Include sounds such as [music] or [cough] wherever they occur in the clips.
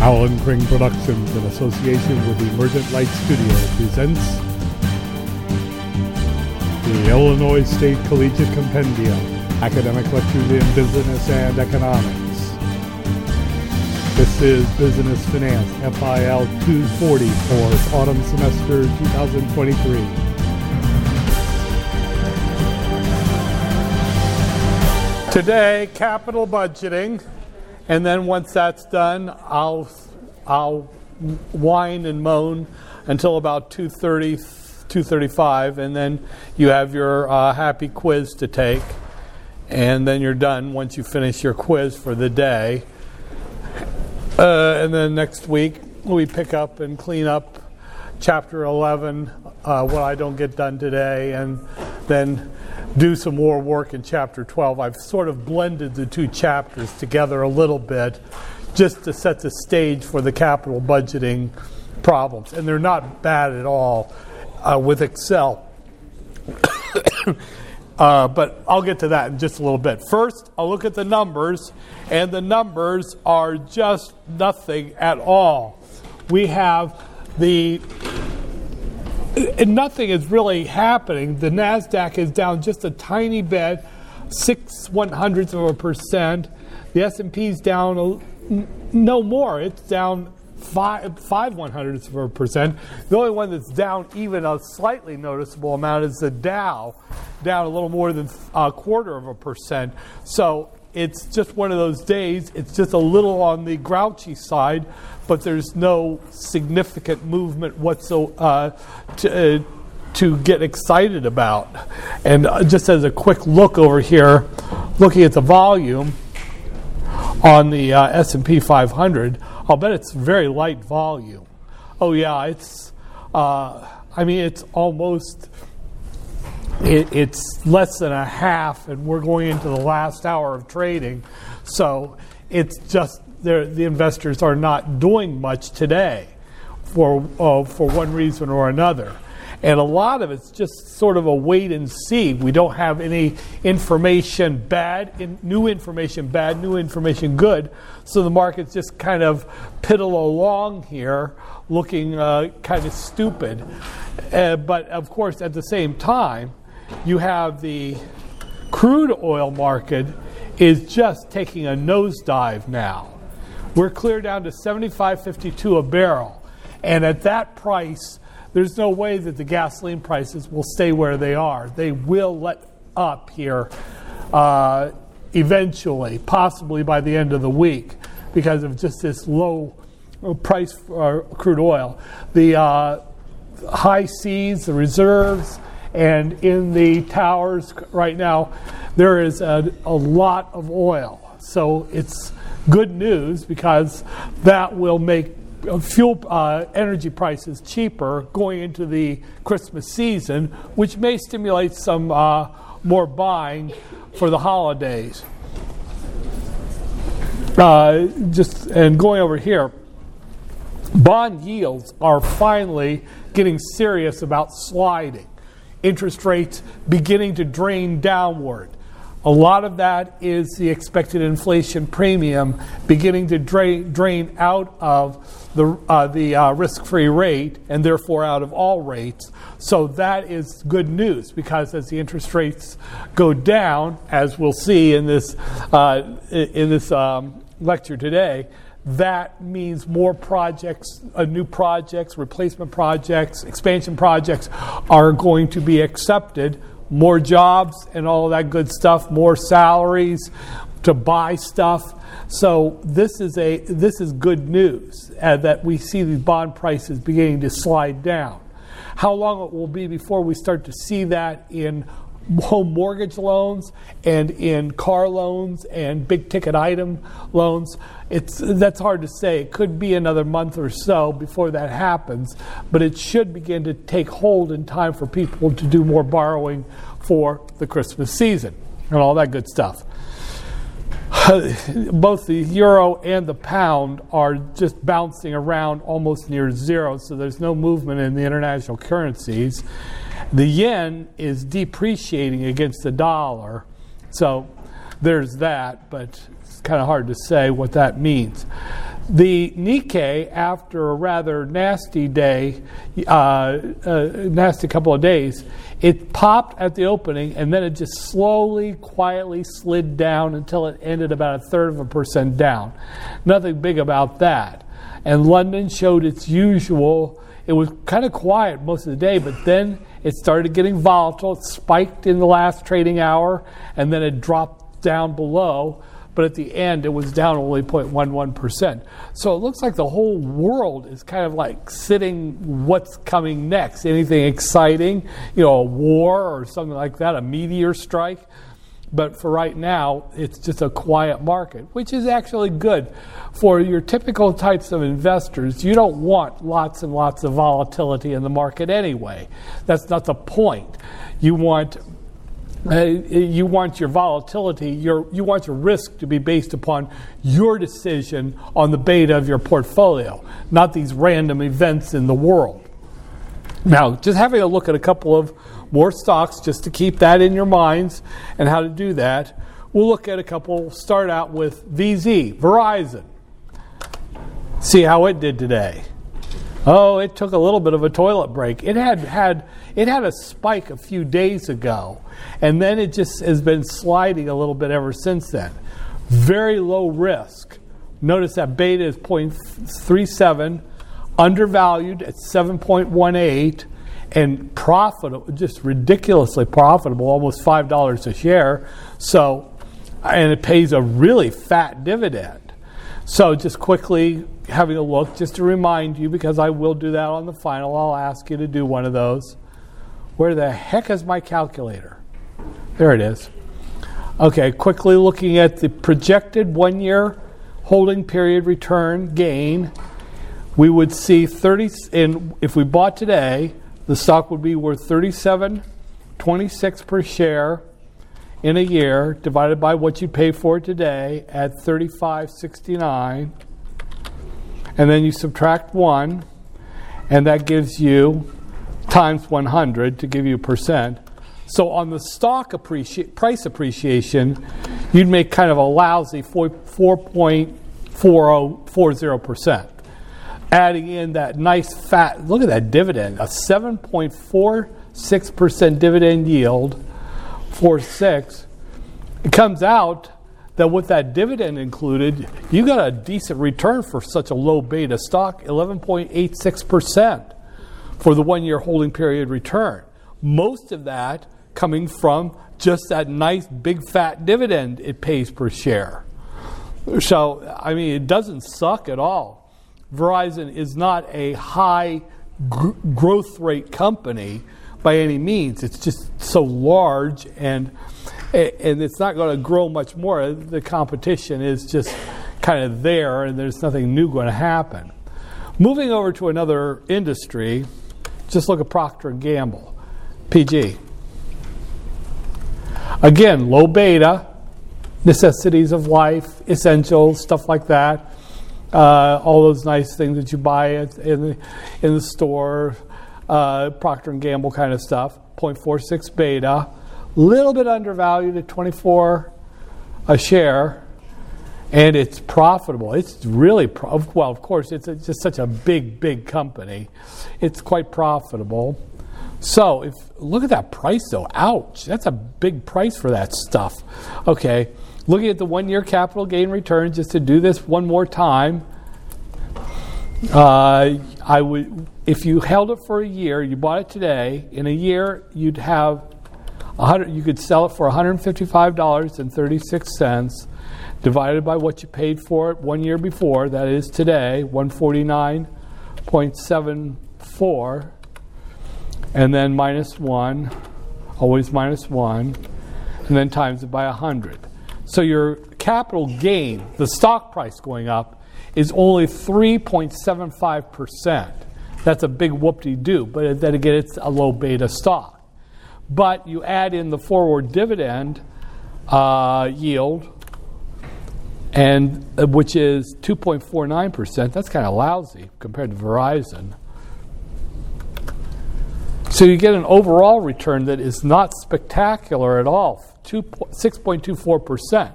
Alan Kring Productions, in association with the Emergent Light Studio, presents the Illinois State Collegiate Compendium, Academic Lectures in Business and Economics. This is Business Finance, FIL 240 for autumn semester 2023. Today, capital budgeting, and then once that's done, I'll I'll whine and moan until about 2:30, 2:35, and then you have your uh, happy quiz to take, and then you're done once you finish your quiz for the day. Uh, and then next week we pick up and clean up chapter 11, uh, what I don't get done today, and then do some more work in chapter 12. I've sort of blended the two chapters together a little bit just to set the stage for the capital budgeting problems. And they're not bad at all uh, with Excel. [coughs] uh, but I'll get to that in just a little bit. First, I'll look at the numbers, and the numbers are just nothing at all. We have the and nothing is really happening. The Nasdaq is down just a tiny bit, six one hundredths of a percent. The S and P is down no more. It's down five five one hundredths of a percent. The only one that's down even a slightly noticeable amount is the Dow, down a little more than uh, a quarter of a percent. So it's just one of those days. It's just a little on the grouchy side, but there's no significant movement whatsoever uh, to, uh, to get excited about. And uh, just as a quick look over here, looking at the volume on the uh, S&P 500, I'll bet it's very light volume. Oh yeah, it's. Uh, I mean, it's almost it, it's less than a half, and we're going into the last hour of trading. So it's just the investors are not doing much today for, uh, for one reason or another. And a lot of it's just sort of a wait and see. We don't have any information bad, in, new information bad, new information good. So the markets just kind of piddle along here looking uh, kind of stupid. Uh, but of course, at the same time, you have the crude oil market is just taking a nosedive now. We're clear down to 75.52 a barrel. And at that price, there's no way that the gasoline prices will stay where they are. They will let up here uh, eventually, possibly by the end of the week, because of just this low price for crude oil. The uh, high seas, the reserves, and in the towers right now, there is a, a lot of oil. So it's good news because that will make fuel uh, energy prices cheaper going into the Christmas season, which may stimulate some uh, more buying for the holidays. Uh, just and going over here, bond yields are finally getting serious about sliding interest rates beginning to drain downward. A lot of that is the expected inflation premium beginning to drain, drain out of the, uh, the uh, risk free rate and therefore out of all rates. So that is good news because as the interest rates go down, as we'll see in this, uh, in this um, lecture today, that means more projects, uh, new projects, replacement projects, expansion projects are going to be accepted. More jobs and all that good stuff, more salaries to buy stuff. So this is a this is good news uh, that we see these bond prices beginning to slide down. How long it will be before we start to see that in home mortgage loans and in car loans and big ticket item loans. It's, that's hard to say. It could be another month or so before that happens, but it should begin to take hold in time for people to do more borrowing for the Christmas season and all that good stuff. [sighs] Both the euro and the pound are just bouncing around almost near zero, so there's no movement in the international currencies. The yen is depreciating against the dollar. So there's that, but it's kind of hard to say what that means. The Nikkei, after a rather nasty day, uh, uh, nasty couple of days, it popped at the opening and then it just slowly, quietly slid down until it ended about a third of a percent down. Nothing big about that. And London showed its usual, it was kind of quiet most of the day, but then it started getting volatile. It spiked in the last trading hour and then it dropped down below but at the end it was down only 0.11%. So it looks like the whole world is kind of like sitting what's coming next. Anything exciting, you know, a war or something like that, a meteor strike. But for right now, it's just a quiet market, which is actually good. For your typical types of investors, you don't want lots and lots of volatility in the market anyway. That's not the point. You want uh, you want your volatility, your, you want your risk to be based upon your decision on the beta of your portfolio, not these random events in the world. Now, just having a look at a couple of more stocks just to keep that in your minds and how to do that, we'll look at a couple. Start out with VZ, Verizon. See how it did today. Oh, it took a little bit of a toilet break. It had had it had a spike a few days ago, and then it just has been sliding a little bit ever since then. Very low risk. Notice that beta is 0.37, undervalued at 7.18, and profitable, just ridiculously profitable, almost five dollars a share. So, and it pays a really fat dividend. So, just quickly having a look, just to remind you, because I will do that on the final, I'll ask you to do one of those. Where the heck is my calculator? There it is. Okay, quickly looking at the projected one year holding period return gain, we would see 30, and if we bought today, the stock would be worth 37.26 per share in a year divided by what you pay for it today at 35.69 and then you subtract 1, and that gives you times 100 to give you percent. So on the stock appreci- price appreciation, you'd make kind of a lousy 4.40%. Adding in that nice fat, look at that dividend, a 7.46% dividend yield, 46. It comes out that with that dividend included, you got a decent return for such a low beta stock 11.86% for the one year holding period return. Most of that coming from just that nice big fat dividend it pays per share. So, I mean, it doesn't suck at all. Verizon is not a high gr- growth rate company by any means. It's just so large and and it's not going to grow much more. The competition is just kind of there, and there's nothing new going to happen. Moving over to another industry, just look at Procter and Gamble, PG. Again, low beta, necessities of life, essentials, stuff like that. Uh, all those nice things that you buy in the, in the store, uh, Procter and Gamble kind of stuff. 0.46 beta little bit undervalued at 24 a share, and it's profitable. It's really pro- well, of course, it's a, just such a big, big company. It's quite profitable. So, if look at that price though. Ouch, that's a big price for that stuff. Okay, looking at the one-year capital gain return, just to do this one more time. Uh, I would, if you held it for a year, you bought it today. In a year, you'd have hundred. you could sell it for $155.36 divided by what you paid for it one year before, that is today, 149.74, and then minus 1, always minus 1, and then times it by 100. So your capital gain, the stock price going up, is only 3.75%. That's a big whoop de doo, but then again, it's a low beta stock but you add in the forward dividend uh, yield, and uh, which is 2.49%. That's kind of lousy compared to Verizon. So you get an overall return that is not spectacular at all. 6.24%.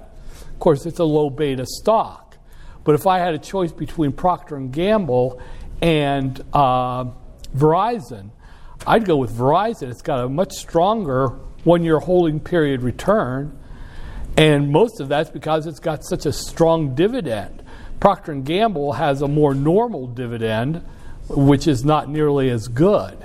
Of course, it's a low beta stock. But if I had a choice between Procter & Gamble and uh, Verizon, I'd go with Verizon. It's got a much stronger one-year holding period return, and most of that's because it's got such a strong dividend. Procter & Gamble has a more normal dividend, which is not nearly as good.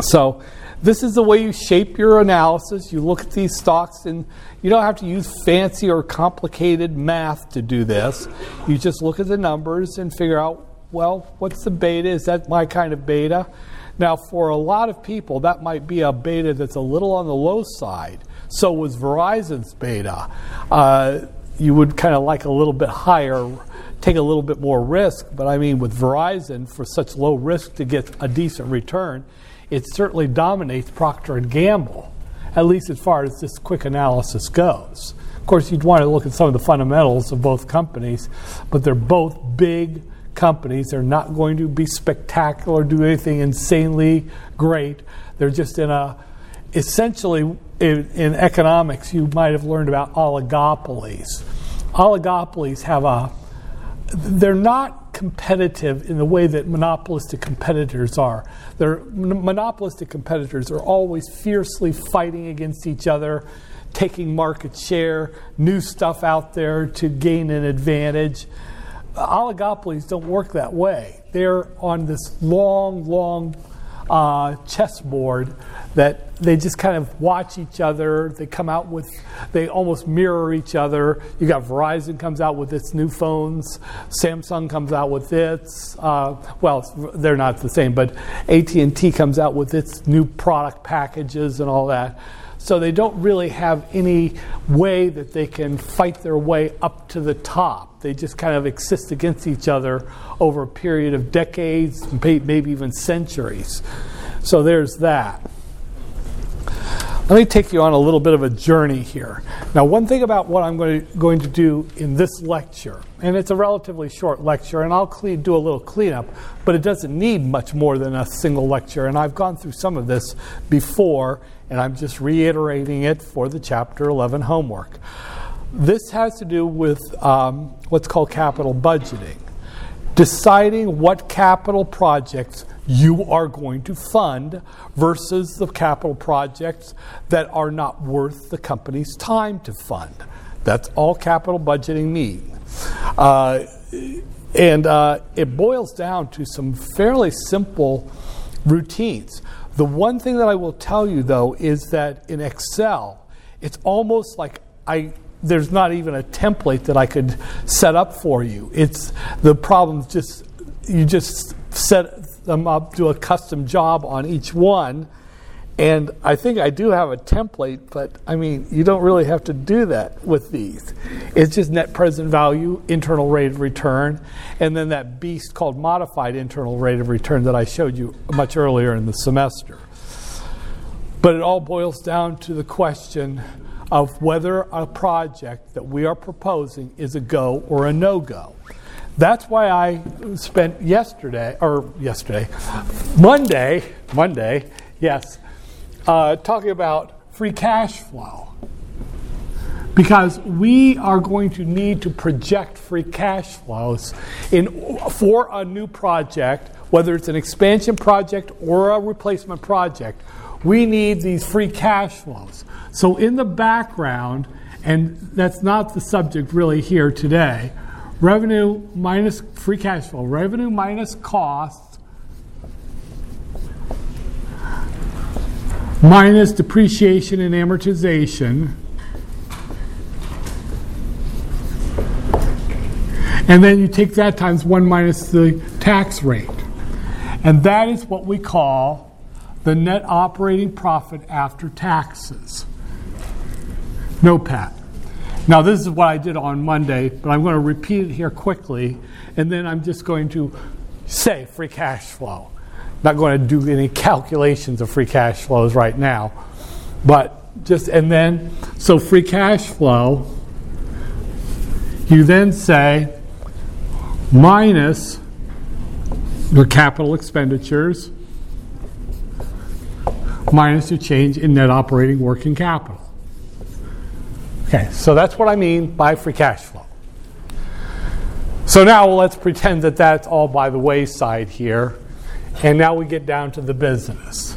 So this is the way you shape your analysis. You look at these stocks, and you don't have to use fancy or complicated math to do this. You just look at the numbers and figure out, well, what's the beta? Is that my kind of beta? Now, for a lot of people, that might be a beta that's a little on the low side. So was Verizon's beta. Uh, you would kind of like a little bit higher, take a little bit more risk. But I mean, with Verizon, for such low risk to get a decent return, it certainly dominates Procter and Gamble, at least as far as this quick analysis goes. Of course, you'd want to look at some of the fundamentals of both companies, but they're both big companies. They're not going to be spectacular, do anything insanely great. They're just in a, essentially, in, in economics, you might have learned about oligopolies. Oligopolies have a, they're not competitive in the way that monopolistic competitors are. Their monopolistic competitors are always fiercely fighting against each other, taking market share, new stuff out there to gain an advantage. Oligopolies don't work that way. They're on this long, long uh, chessboard that they just kind of watch each other. They come out with, they almost mirror each other. You got Verizon comes out with its new phones. Samsung comes out with its, uh, well, they're not the same, but AT&T comes out with its new product packages and all that. So they don't really have any way that they can fight their way up to the top. They just kind of exist against each other over a period of decades, maybe even centuries. So there's that. Let me take you on a little bit of a journey here. Now, one thing about what I'm going to, going to do in this lecture, and it's a relatively short lecture, and I'll clean, do a little cleanup, but it doesn't need much more than a single lecture. And I've gone through some of this before, and I'm just reiterating it for the Chapter 11 homework. This has to do with um, what's called capital budgeting, deciding what capital projects you are going to fund versus the capital projects that are not worth the company's time to fund. That's all capital budgeting means. Uh, and uh, it boils down to some fairly simple routines. The one thing that I will tell you, though, is that in Excel, it's almost like I there's not even a template that I could set up for you. It's the problem just you just set them up, do a custom job on each one. And I think I do have a template, but I mean, you don't really have to do that with these. It's just net present value, internal rate of return, and then that beast called modified internal rate of return that I showed you much earlier in the semester. But it all boils down to the question of whether a project that we are proposing is a go or a no go. That's why I spent yesterday, or yesterday, Monday, Monday, yes, uh, talking about free cash flow. Because we are going to need to project free cash flows in, for a new project, whether it's an expansion project or a replacement project. We need these free cash flows. So, in the background, and that's not the subject really here today, Revenue minus free cash flow. Revenue minus cost minus depreciation and amortization. And then you take that times 1 minus the tax rate. And that is what we call the net operating profit after taxes. No, NOPAT. Now, this is what I did on Monday, but I'm going to repeat it here quickly, and then I'm just going to say free cash flow. Not going to do any calculations of free cash flows right now, but just, and then, so free cash flow, you then say minus your capital expenditures minus your change in net operating working capital. Okay, so that's what I mean by free cash flow. So now let's pretend that that's all by the wayside here. And now we get down to the business.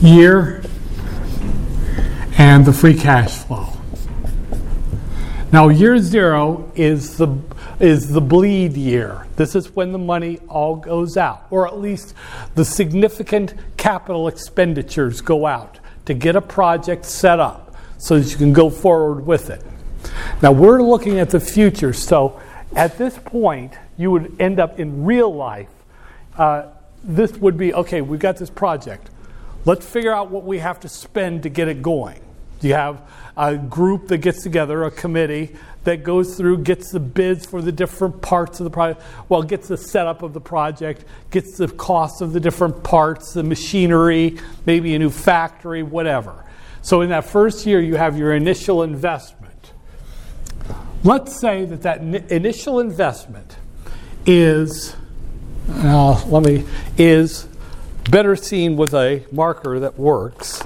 Year and the free cash flow. Now, year zero is the, is the bleed year. This is when the money all goes out, or at least the significant capital expenditures go out to get a project set up so that you can go forward with it. Now, we're looking at the future, so at this point, you would end up in real life. Uh, this would be okay, we've got this project. Let's figure out what we have to spend to get it going. You have a group that gets together, a committee that goes through, gets the bids for the different parts of the project, well, gets the setup of the project, gets the cost of the different parts, the machinery, maybe a new factory, whatever. So in that first year, you have your initial investment. Let's say that that initial investment is, uh, let me, is better seen with a marker that works.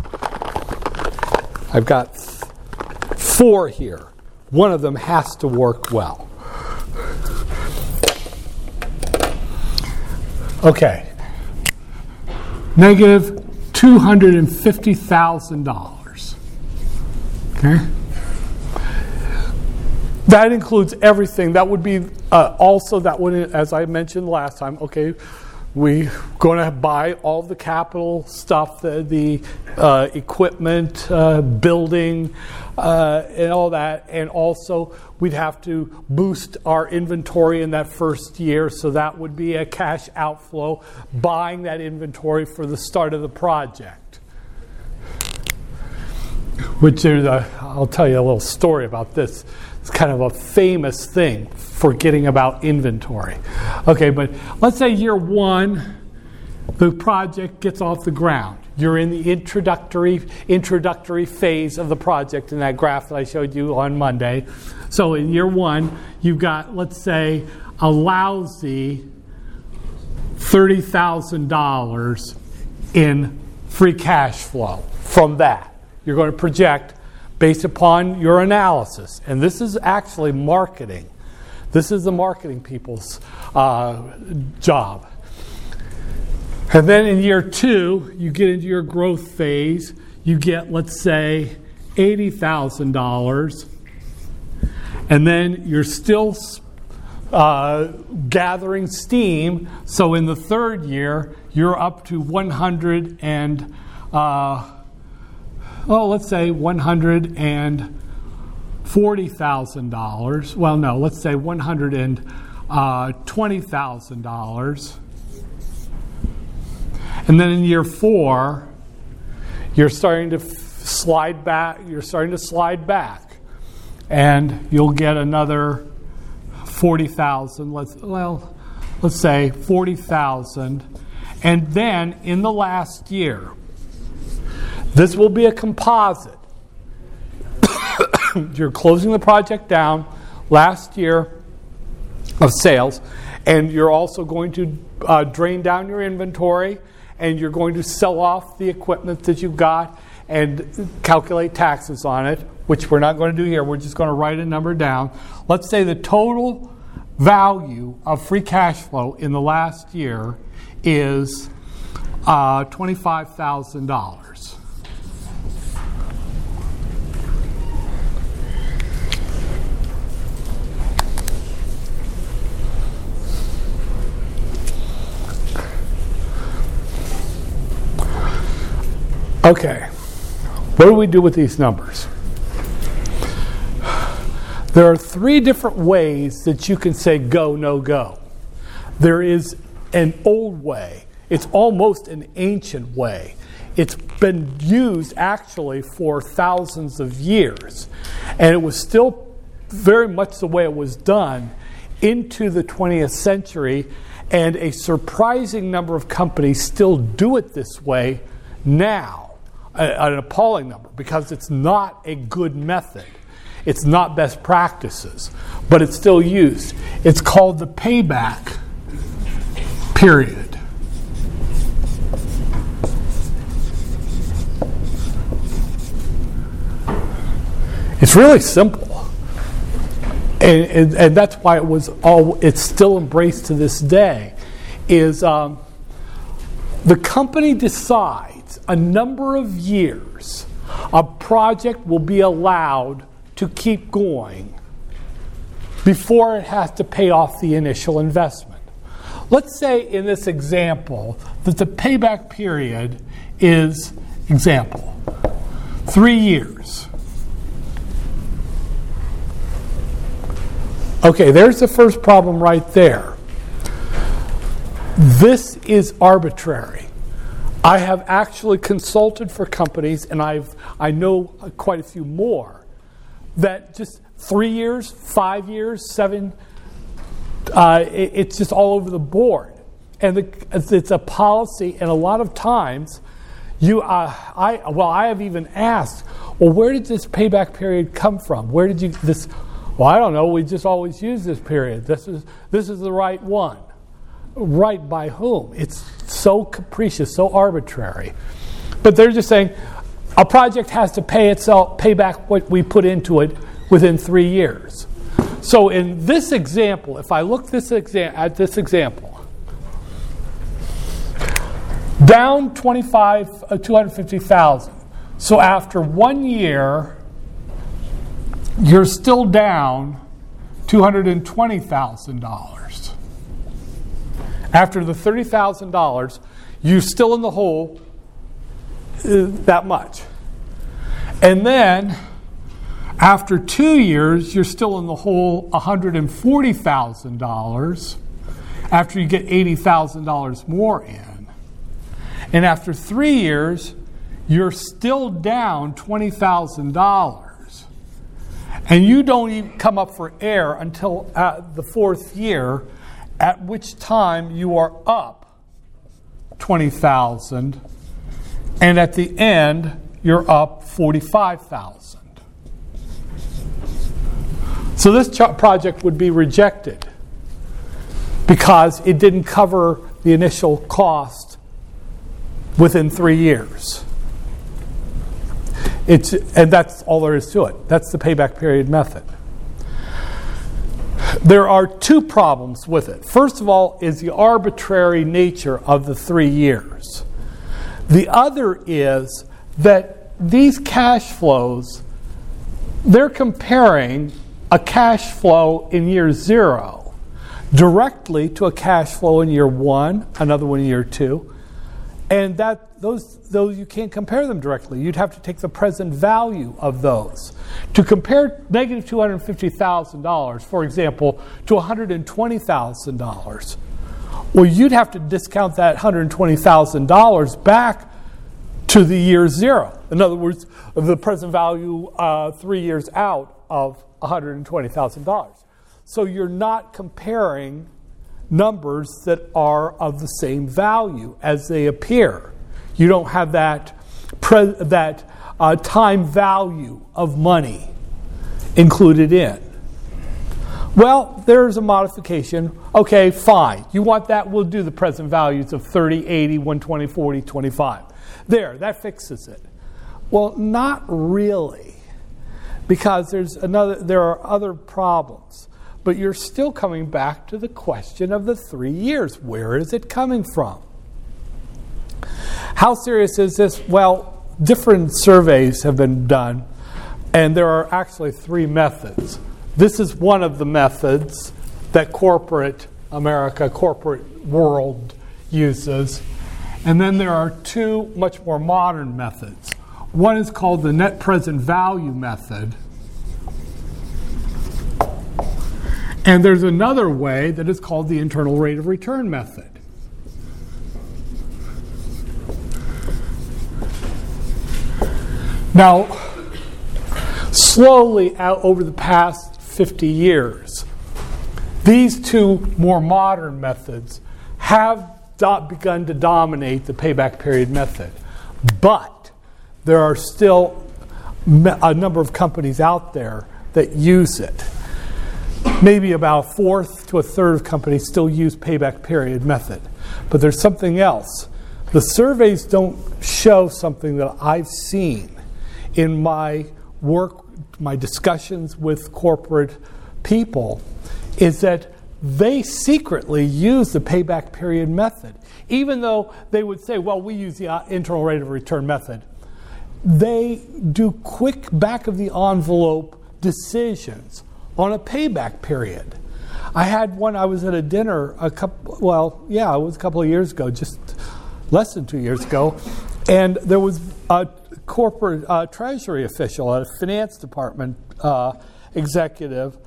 I've got four here. One of them has to work well. Okay. Negative $250,000. Okay? That includes everything. That would be uh, also, that would, as I mentioned last time, okay, we're going to buy all the capital stuff, the, the uh, equipment, uh, building, uh, and all that. And also, we'd have to boost our inventory in that first year. So that would be a cash outflow, buying that inventory for the start of the project. Which is, a, I'll tell you a little story about this. It's kind of a famous thing forgetting about inventory. Okay, but let's say year one, the project gets off the ground. You're in the introductory introductory phase of the project in that graph that I showed you on Monday. So in year one, you've got, let's say, a lousy $30,000 in free cash flow from that. You're going to project based upon your analysis. And this is actually marketing. This is the marketing people's uh, job. And then in year two, you get into your growth phase. You get, let's say, $80,000. And then you're still uh, gathering steam. So in the third year, you're up to 100 and, uh, well, let's say 100 and $40,000. Well, no, let's say $120,000. And then in year four, you're starting to slide back, you're starting to slide back. And you'll get another 40,000, let's well, let's say 40,000. And then in the last year, this will be a composite. [coughs] you're closing the project down last year of sales, and you're also going to uh, drain down your inventory, and you're going to sell off the equipment that you've got and calculate taxes on it, which we're not going to do here. We're just going to write a number down. Let's say the total value of free cash flow in the last year is uh, $25,000. Okay, what do we do with these numbers? There are three different ways that you can say go, no go. There is an old way, it's almost an ancient way. It's been used actually for thousands of years, and it was still very much the way it was done into the 20th century, and a surprising number of companies still do it this way now an appalling number because it's not a good method. It's not best practices, but it's still used. It's called the payback period. It's really simple. And, and, and that's why it was all, it's still embraced to this day, is um, the company decides a number of years a project will be allowed to keep going before it has to pay off the initial investment. Let's say in this example that the payback period is, example, three years. Okay, there's the first problem right there. This is arbitrary. I have actually consulted for companies, and I've I know quite a few more that just three years, five years, seven. Uh, it, it's just all over the board, and the, it's a policy. And a lot of times, you, uh, I well, I have even asked, well, where did this payback period come from? Where did you this? Well, I don't know. We just always use this period. This is this is the right one. Right by whom? It's so capricious, so arbitrary. But they're just saying a project has to pay itself, pay back what we put into it within three years. So in this example, if I look this exa- at this example, down 25, uh, 250,000. So after one year, you're still down $220,000. After the $30,000, you're still in the hole uh, that much. And then after two years, you're still in the hole $140,000 after you get $80,000 more in. And after three years, you're still down $20,000. And you don't even come up for air until the fourth year at which time you are up 20,000 and at the end you're up 45,000. So this ch- project would be rejected because it didn't cover the initial cost within 3 years. It's, and that's all there is to it. That's the payback period method. There are two problems with it. First of all, is the arbitrary nature of the three years. The other is that these cash flows, they're comparing a cash flow in year zero directly to a cash flow in year one, another one in year two, and that those those you can't compare them directly. You'd have to take the present value of those. To compare negative $250,000, for example, to $120,000, well, you'd have to discount that $120,000 back to the year zero. In other words, the present value uh, three years out of $120,000. So you're not comparing numbers that are of the same value as they appear. You don't have that, pre- that uh, time value of money included in. Well, there's a modification. Okay, fine. You want that? We'll do the present values of 30, 80, 120, 40, 25. There, that fixes it. Well, not really, because there's another, there are other problems. But you're still coming back to the question of the three years. Where is it coming from? How serious is this? Well, different surveys have been done, and there are actually three methods. This is one of the methods that corporate America, corporate world uses. And then there are two much more modern methods. One is called the net present value method. And there's another way that is called the internal rate of return method. Now, slowly out over the past 50 years, these two more modern methods have begun to dominate the payback period method. But there are still a number of companies out there that use it. Maybe about a fourth to a third of companies still use payback period method. But there's something else. The surveys don't show something that I've seen in my work my discussions with corporate people is that they secretly use the payback period method. Even though they would say, well, we use the uh, internal rate of return method, they do quick back of the envelope decisions on a payback period. I had one, I was at a dinner a couple, well, yeah, it was a couple of years ago, just less than two years ago, and there was a corporate uh, treasury official, a finance department uh, executive,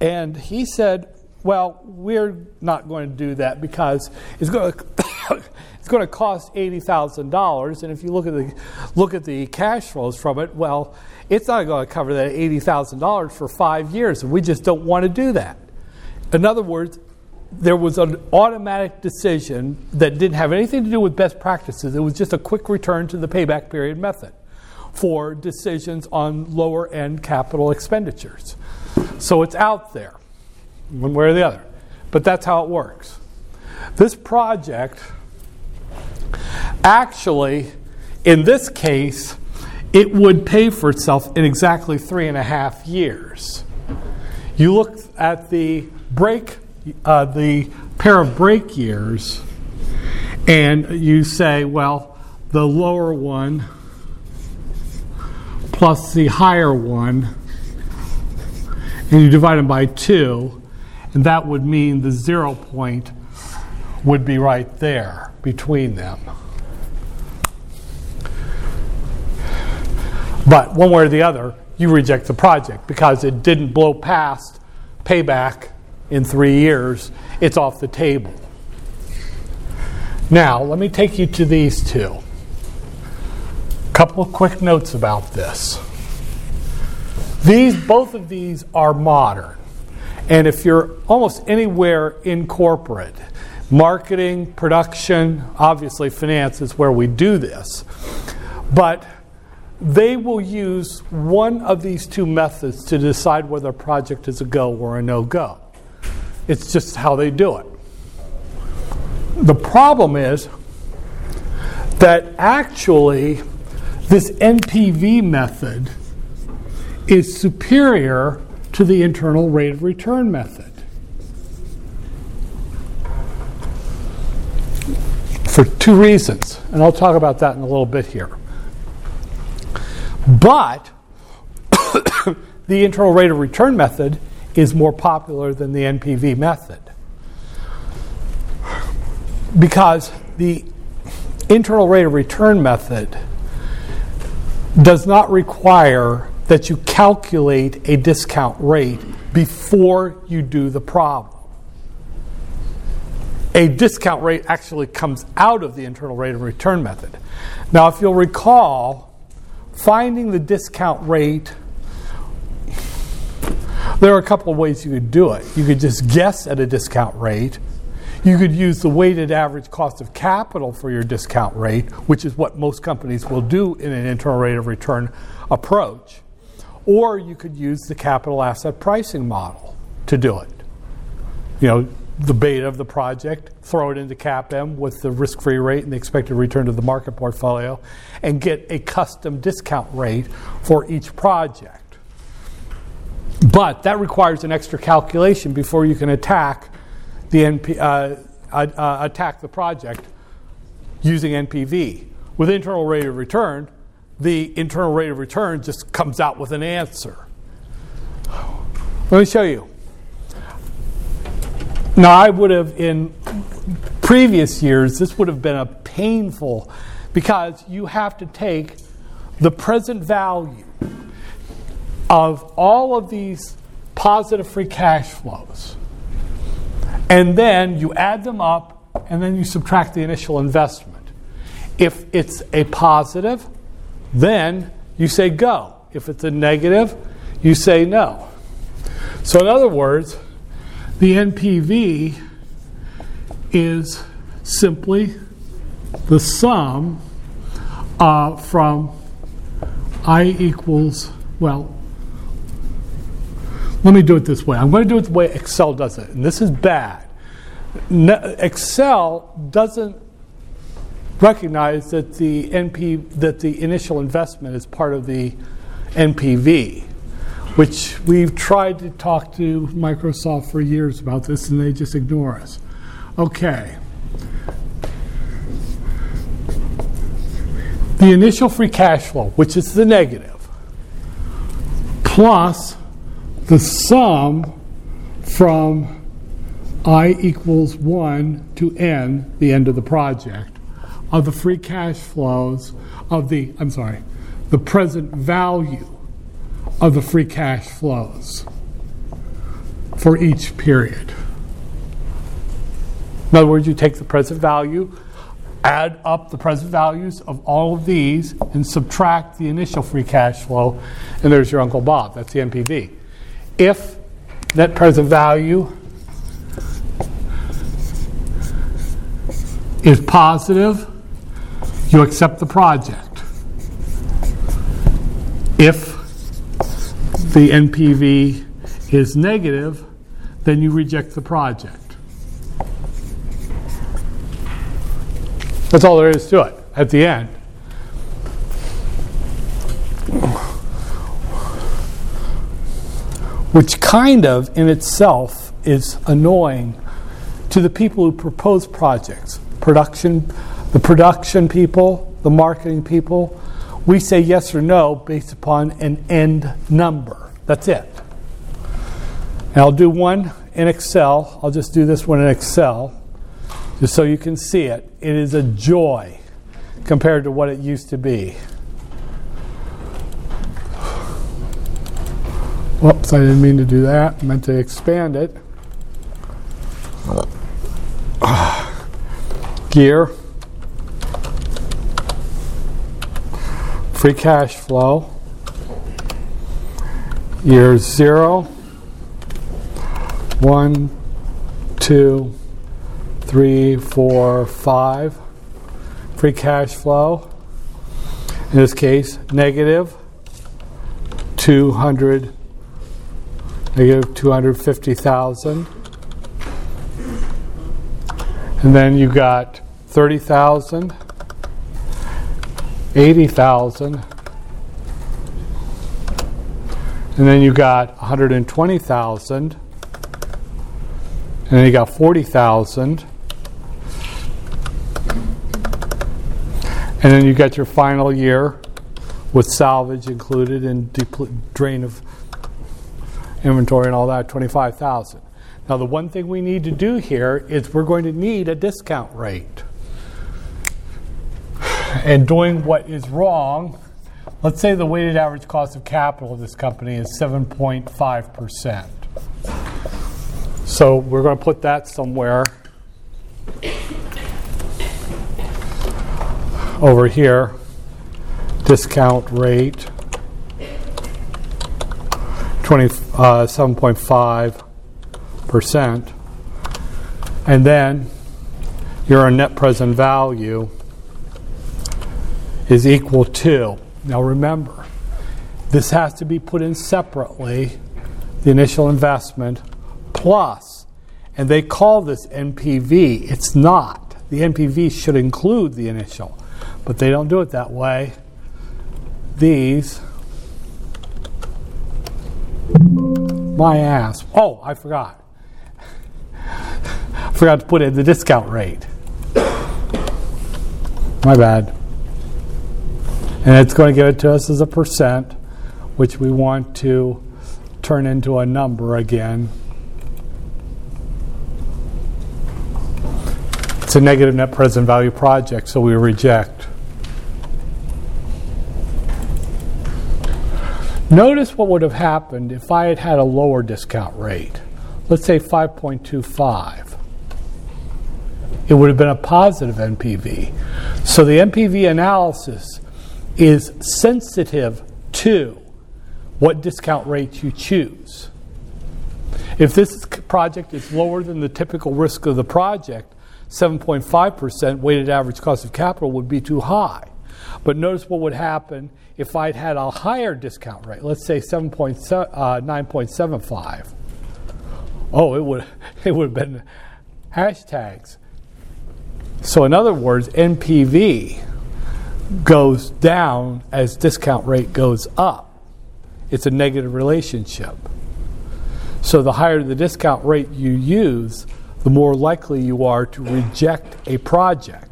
and he said, well, we're not going to do that because it's going [coughs] to it's going to cost eighty thousand dollars, and if you look at the look at the cash flows from it, well, it's not going to cover that eighty thousand dollars for five years, and we just don't want to do that. In other words, there was an automatic decision that didn't have anything to do with best practices. It was just a quick return to the payback period method for decisions on lower end capital expenditures. So it's out there one way or the other. But that's how it works. This project, actually, in this case, it would pay for itself in exactly three and a half years. You look at the break, uh, the pair of break years, and you say, well, the lower one plus the higher one, and you divide them by two, and that would mean the zero point would be right there between them. But one way or the other, you reject the project because it didn't blow past payback in three years. It's off the table. Now, let me take you to these two. Couple of quick notes about this. These, both of these are modern. And if you're almost anywhere in corporate, marketing, production, obviously finance is where we do this. But they will use one of these two methods to decide whether a project is a go or a no go. It's just how they do it. The problem is that actually this NPV method is superior to the internal rate of return method. For two reasons, and I'll talk about that in a little bit here. But [coughs] the internal rate of return method is more popular than the NPV method. Because the internal rate of return method does not require that you calculate a discount rate before you do the problem. A discount rate actually comes out of the internal rate of return method. Now, if you'll recall, finding the discount rate, there are a couple of ways you could do it. You could just guess at a discount rate. You could use the weighted average cost of capital for your discount rate, which is what most companies will do in an internal rate of return approach. Or you could use the capital asset pricing model to do it. You know, the beta of the project, throw it into CAPM with the risk free rate and the expected return to the market portfolio, and get a custom discount rate for each project. But that requires an extra calculation before you can attack the NP, uh, uh, attack the project using NPV. With internal rate of return, the internal rate of return just comes out with an answer. Let me show you. Now, I would have, in previous years, this would have been a painful because you have to take the present value of all of these positive free cash flows and then you add them up and then you subtract the initial investment. If it's a positive, then you say go. If it's a negative, you say no. So, in other words, the NPV is simply the sum uh, from I equals, well, let me do it this way. I'm going to do it the way Excel does it, and this is bad. Excel doesn't recognize that the NP that the initial investment is part of the NPV. which we've tried to talk to Microsoft for years about this and they just ignore us. Okay. The initial free cash flow, which is the negative, plus the sum from i equals 1 to n, the end of the project, of the free cash flows of the, I'm sorry, the present value of the free cash flows for each period. In other words, you take the present value, add up the present values of all of these, and subtract the initial free cash flow, and there's your Uncle Bob. That's the NPV. If net present value is positive, you accept the project. If the NPV is negative, then you reject the project. That's all there is to it at the end. Which kind of in itself is annoying to the people who propose projects. Production, the production people, the marketing people, we say yes or no based upon an end number. That's it. And I'll do one in Excel. I'll just do this one in Excel just so you can see it. It is a joy compared to what it used to be. Whoops, I didn't mean to do that. I meant to expand it. [sighs] Gear. free cash flow, year zero, one, two, three, four, five. Free cash flow, in this case, negative 200, negative 250,000. And then you got 30,000 80,000. And then you got 120,000. And then you got 40,000. And then you got your final year with salvage included and drain of inventory and all that, 25,000. Now, the one thing we need to do here is we're going to need a discount rate and doing what is wrong, let's say the weighted average cost of capital of this company is 7.5%. So we're going to put that somewhere over here. Discount rate 27.5%. Uh, and then your net present value is equal to. Now remember, this has to be put in separately the initial investment plus, and they call this NPV. It's not. The NPV should include the initial, but they don't do it that way. These, my ass. Oh, I forgot. I [laughs] forgot to put in the discount rate. [coughs] My bad. And it's going to give it to us as a percent, which we want to turn into a number again. It's a negative net present value project, so we reject. Notice what would have happened if I had had a lower discount rate. Let's say 5.25. It would have been a positive NPV. So the NPV analysis is sensitive to what discount rate you choose. If this project is lower than the typical risk of the project, 7.5% weighted average cost of capital would be too high. But notice what would happen if I'd had a higher discount rate, let's say 9.75. Uh, oh, it would, [laughs] it would have been hashtags. So, in other words, NPV goes down as discount rate goes up. it's a negative relationship. So the higher the discount rate you use, the more likely you are to reject a project.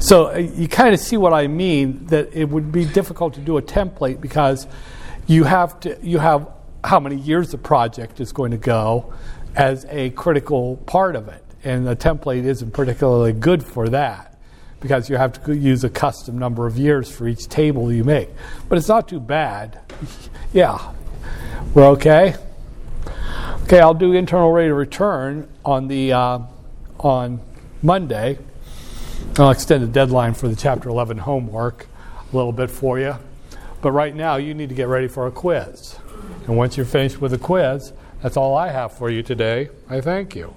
So uh, you kind of see what I mean that it would be difficult to do a template because you have to you have how many years the project is going to go as a critical part of it. And the template isn't particularly good for that because you have to use a custom number of years for each table you make. But it's not too bad. [laughs] Yeah. We're okay? Okay, I'll do internal rate of return on the uh, on Monday. I'll extend the deadline for the Chapter 11 homework a little bit for you. But right now, you need to get ready for a quiz. And once you're finished with the quiz, that's all I have for you today. I thank you.